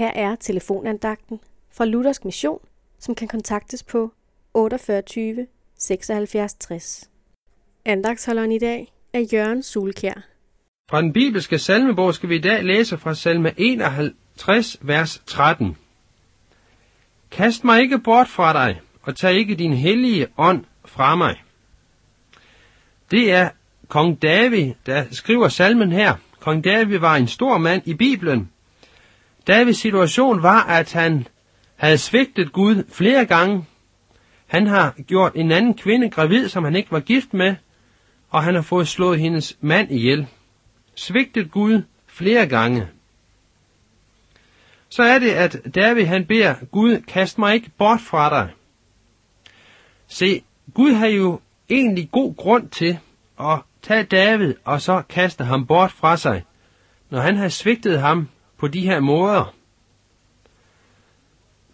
Her er telefonandagten fra Luthersk Mission, som kan kontaktes på 48 76 60. Andagsholderen i dag er Jørgen Sulkær. Fra den bibelske salmebog skal vi i dag læse fra salme 51, vers 13. Kast mig ikke bort fra dig, og tag ikke din hellige ånd fra mig. Det er kong David, der skriver salmen her. Kong David var en stor mand i Bibelen. Davids situation var, at han havde svigtet Gud flere gange. Han har gjort en anden kvinde gravid, som han ikke var gift med, og han har fået slået hendes mand ihjel. Svigtet Gud flere gange. Så er det, at David han beder Gud, kast mig ikke bort fra dig. Se, Gud har jo egentlig god grund til at tage David og så kaste ham bort fra sig, når han har svigtet ham på de her måder.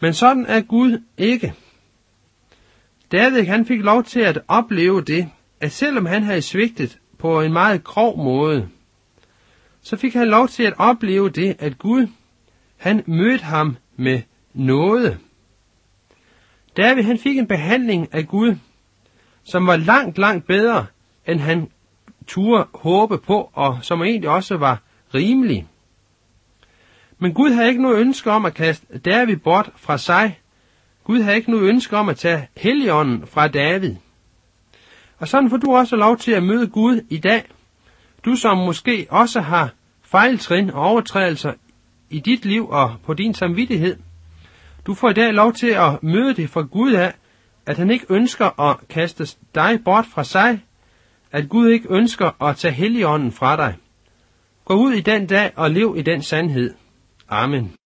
Men sådan er Gud ikke. David han fik lov til at opleve det, at selvom han havde svigtet på en meget grov måde, så fik han lov til at opleve det, at Gud, han mødte ham med noget. David han fik en behandling af Gud, som var langt, langt bedre, end han turde håbe på, og som egentlig også var rimelig. Men Gud havde ikke noget ønske om at kaste David bort fra sig. Gud havde ikke noget ønske om at tage Helligånden fra David. Og sådan får du også lov til at møde Gud i dag. Du som måske også har fejltrin og overtrædelser i dit liv og på din samvittighed. Du får i dag lov til at møde det fra Gud af, at han ikke ønsker at kaste dig bort fra sig, at Gud ikke ønsker at tage Helligånden fra dig. Gå ud i den dag og lev i den sandhed. Amen.